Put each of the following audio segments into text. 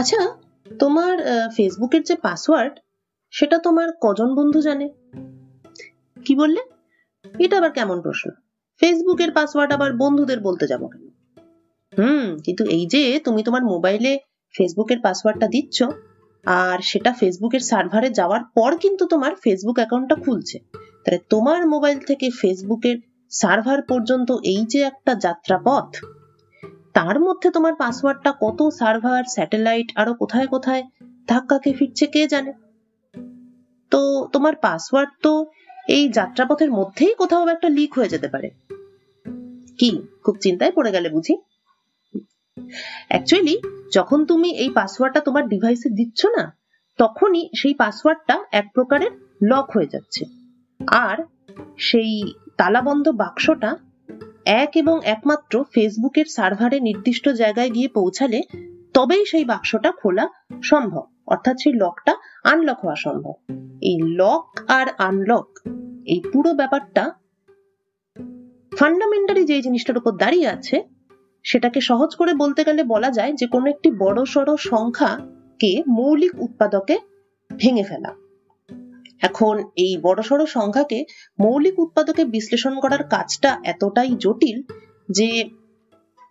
আচ্ছা তোমার ফেসবুকের যে পাসওয়ার্ড, সেটা তোমার কজন বন্ধু জানে? কি বললে? এটা আবার কেমন প্রশ্ন? ফেসবুকের পাসওয়ার্ড আবার বন্ধুদের বলতে যাব কেন? হুম, কিন্তু এই যে তুমি তোমার মোবাইলে ফেসবুকের পাসওয়ার্ডটা দিচ্ছ, আর সেটা ফেসবুকের সার্ভারে যাওয়ার পর কিন্তু তোমার ফেসবুক অ্যাকাউন্টটা খুলছে। তাহলে তোমার মোবাইল থেকে ফেসবুকের সার্ভার পর্যন্ত এই যে একটা যাত্রাপথ তার মধ্যে তোমার পাসওয়ার্ডটা কত সার্ভার, স্যাটেলাইট, আরও কোথায় কোথায়? ধাক্কাকে ফিরছে কে জানে? তো তোমার পাসওয়ার্ড তো এই যাত্রাপথের মধ্যেই কোথাও একটা লিক হয়ে যেতে পারে। কি? খুব চিন্তায় পড়ে গেলে বুঝি? অ্যাকচুয়ালি যখন তুমি এই পাসওয়ার্ডটা তোমার ডিভাইসে দিচ্ছ না, তখনই সেই পাসওয়ার্ডটা এক প্রকারের লক হয়ে যাচ্ছে। আর সেই তালাবন্ধ বাক্সটা এক এবং একমাত্র ফেসবুকের সার্ভারে নির্দিষ্ট জায়গায় গিয়ে পৌঁছালে তবেই সেই বাক্সটা খোলা সম্ভব, অর্থাৎ সেই লকটা আনলক হওয়া সম্ভব। এই লক আর আনলক এই পুরো ব্যাপারটা ফান্ডামেন্টালি যে জিনিসটার উপর দাঁড়িয়ে আছে, সেটাকে সহজ করে বলতে গেলে বলা যায় যে কোনো একটি বড় সড় সংখ্যাকে মৌলিক উৎপাদকে ভেঙে ফেলা। এখন এই বড়সড় সংখ্যাকে মৌলিক উৎপাদকে বিশ্লেষণ করার কাজটা এতটাই জটিল যে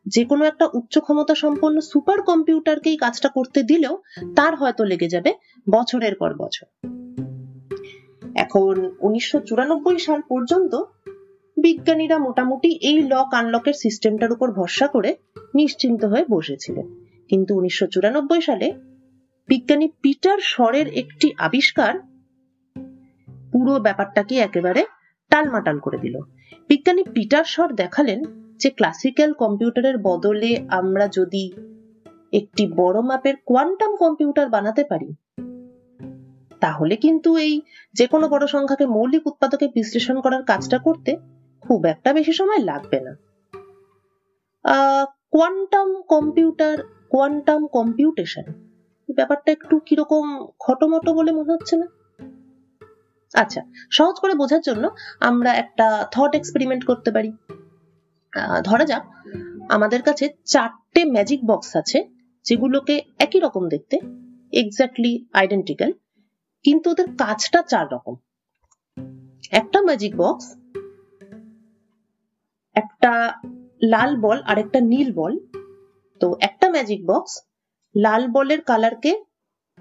যে কোনো একটা উচ্চ ক্ষমতা সম্পন্ন সুপার কম্পিউটারকে এই কাজটা করতে দিলেও তার হয়তো লেগে যাবে বছরের পর বছর। এখন উনিশশো চুরানব্বই সাল পর্যন্ত বিজ্ঞানীরা মোটামুটি এই লক আনলকের সিস্টেমটার উপর ভরসা করে নিশ্চিন্ত হয়ে বসেছিলেন। কিন্তু উনিশশো চুরানব্বই সালে বিজ্ঞানী পিটার শরের একটি আবিষ্কার পুরো ব্যাপারটাকে একেবারে টালমাটাল করে দিল। বিজ্ঞানী পিটার শর দেখালেন যে ক্লাসিক্যাল কম্পিউটারের বদলে আমরা যদি একটি বড় মাপের কোয়ান্টাম কম্পিউটার বানাতে পারি, তাহলে কিন্তু এই যে কোনো বড় সংখ্যাকে মৌলিক উৎপাদকে বিশ্লেষণ করার কাজটা করতে খুব একটা বেশি সময় লাগবে না। কোয়ান্টাম কম্পিউটার কোয়ান্টাম কম্পিউটেশন ব্যাপারটা একটু কীরকম খটোমটো বলে মনে হচ্ছে না? আচ্ছা সহজ করে বোঝার জন্য আমরা একটা থট এক্সপেরিমেন্ট করতে পারি। ধরা যাক, আমাদের কাছে চারটে ম্যাজিক বক্স আছে, যেগুলোকে একই রকম দেখতে এক্স্যাক্টলি আইডেন্টিক্যাল কিন্তু ওদের কাজটা চার রকম। একটা ম্যাজিক বক্স একটা লাল বল আর একটা নীল বল। তো একটা ম্যাজিক বক্স লাল বলের কালারকে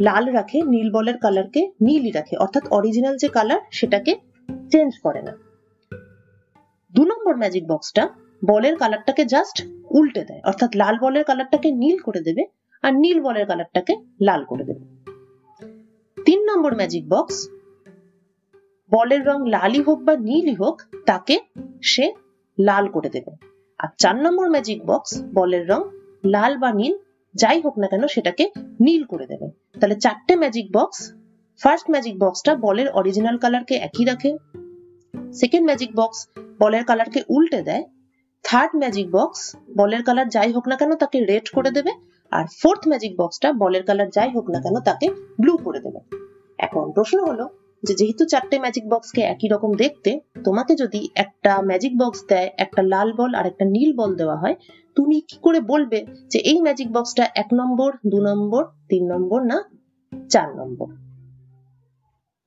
লাল রাখে, নীল বলের কালারকে নীলই রাখে। অর্থাৎ অরিজিনাল যে কালার সেটাকে চেঞ্জ করে না। দু নম্বর ম্যাজিক বক্সটা বলের কালারটাকে জাস্ট উল্টে দেয়। অর্থাৎ লাল বলের কালারটাকে নীল করে দেবে আর নীল বলের কালারটাকে লাল করে দেবে। তিন নম্বর ম্যাজিক বক্স বলের রং লালই হোক বা নীলই হোক, তাকে সে লাল করে দেবে। আর চার নম্বর ম্যাজিক বক্স বলের রং লাল বা নীল, যাই হোক না কেন সেটাকে নীল করে দেবে। তাহলে চারটে ম্যাজিক বক্স ফার্স্ট ম্যাজিক বক্সটা বলের অরিজিনাল কালারকে একই রাখে সেকেন্ড ম্যাজিক বক্স বলের কালারকে উল্টে দেয় থার্ড ম্যাজিক বক্স বলের কালার যাই হোক না কেন তাকে রেড করে দেবে, আর ফোর্থ ম্যাজিক বক্সটা বলের কালার যাই হোক না কেন তাকে ব্লু করে দেবে। এখন প্রশ্ন হলো যে যেহেতু চারটে ম্যাজিক বক্সকে একই রকম দেখতে, তোমাকে যদি একটা ম্যাজিক বক্স দেয়, একটা লাল বল আর একটা নীল বল দেওয়া হয়, তুমি কি করে বলবে যে এই ম্যাজিক বক্সটা এক নম্বর, দু নম্বর, তিন নম্বর না চার নম্বর?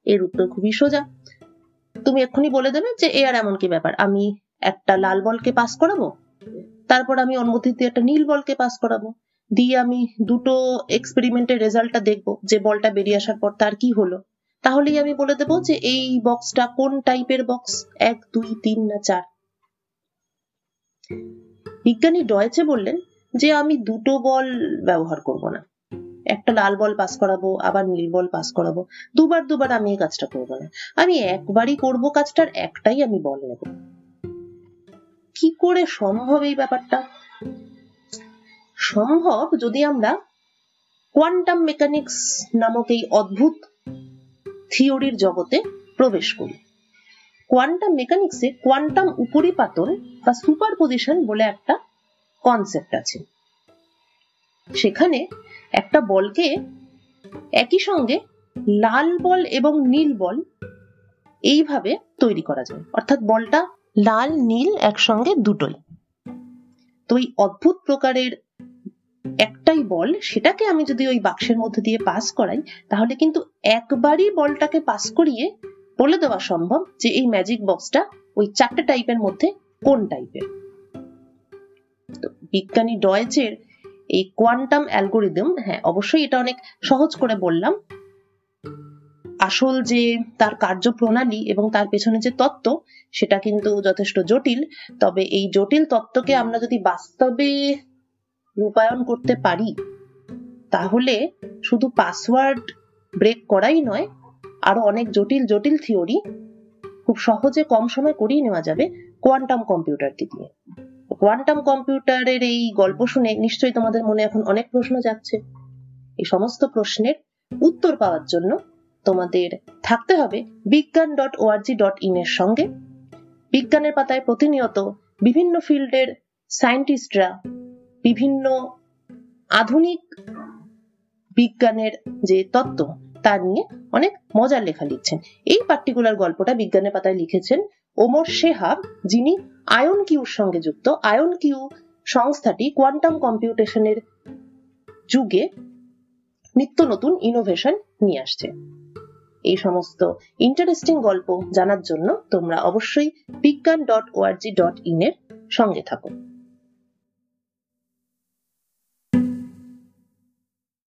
এর উত্তর খুবই সোজা। তুমি এক্ষুনি বলে দেবে যে এ আর এমন কি ব্যাপার? আমি একটা লাল বলকে পাস করাবো? তারপর আমি অনুমতি দিয়ে একটা নীল বলকে পাস করাবো। দিয়ে আমি দুটো এক্সপেরিমেন্টের রেজাল্টটা দেখব, যে বলটা বেরিয়ে আসার পর তার কি হলো? তাহলেই আমি বলে দেবো যে এই বক্সটা কোন টাইপের বক্স এক, দুই, তিন না চার। বিজ্ঞানী ডয়েচে বললেন যে আমি দুটো বল ব্যবহার করব না। একটা লাল বল পাস করাবো, আবার নীল বল পাস করাবো। দুবার দুবার আমি এই কাজটা করব না। আমি একবারই করব কাজটার, একটাই আমি বল নেব। কি করে সম্ভব এই ব্যাপারটা? সম্ভব যদি আমরা কোয়ান্টাম মেকানিক্স নামক এই অদ্ভুত থিওরির জগতে প্রবেশ করি। কোয়ান্টাম মেকানিক্সে কোয়ান্টাম উপরিপাতন বা সুপারপজিশন বলে একটা কনসেপ্ট আছে। সেখানে একটা বলকে একই সঙ্গে লাল বল এবং নীল বল এইভাবে তৈরি করা যায়। অর্থাৎ বলটা লাল, নীল একসঙ্গে দুটোই। তো এই অদ্ভুত প্রকারের একটা একটাই বল, সেটাকে আমি যদি ওই বাক্সের মধ্যে দিয়ে পাস করাই, তাহলে কিন্তু একবারই বলটাকে পাস করিয়ে বলে দেওয়া সম্ভব যে এই ম্যাজিক বক্সটা ওই চারটে টাইপের মধ্যে কোন টাইপের বিজ্ঞানী ডয়েচের এই কোয়ান্টাম অ্যালগোরিদম হ্যাঁ অবশ্যই এটা অনেক সহজ করে বললাম। আসল যে তার কার্যপ্রণালী এবং তার পেছনে যে তত্ত্ব, সেটা কিন্তু যথেষ্ট জটিল। তবে এই জটিল তত্ত্বকে আমরা যদি বাস্তবে রূপায়ণ করতে পারি, তাহলে শুধু পাসওয়ার্ড ব্রেক করাই নয়, আরও অনেক জটিল জটিল থিওরি খুব সহজে কম সময় করিয়ে নেওয়া যাবে কোয়ান্টাম কম্পিউটারকে দিয়ে। কোয়ান্টাম কম্পিউটারের এই গল্প শুনে নিশ্চয়ই তোমাদের মনে এখন অনেক প্রশ্ন যাচ্ছে এই সমস্ত প্রশ্নের উত্তর পাওয়ার জন্য তোমাদের থাকতে হবে বিজ্ঞান ডট ওআরজি ডট ইন এর সঙ্গে। বিজ্ঞানের পাতায় প্রতিনিয়ত বিভিন্ন ফিল্ডের সায়েন্টিস্টরা বিভিন্ন আধুনিক বিজ্ঞানের যে তত্ত্ব, তা নিয়ে অনেক মজার লেখা লিখছেন। এই পার্টিকুলার গল্পটা বিজ্ঞানের পাতায় লিখেছেন ওমর শেহাব, যিনি আয়ন কিউর সঙ্গে যুক্ত। আয়ন কিউ সংস্থাটি কোয়ান্টাম কম্পিউটেশনের যুগে নিত্য নতুন ইনোভেশন নিয়ে আসছে। এই সমস্ত ইন্টারেস্টিং গল্প জানার জন্য তোমরা অবশ্যই বিজ্ঞান ডট ওআরজি ডট ইন এর সঙ্গে থাকো।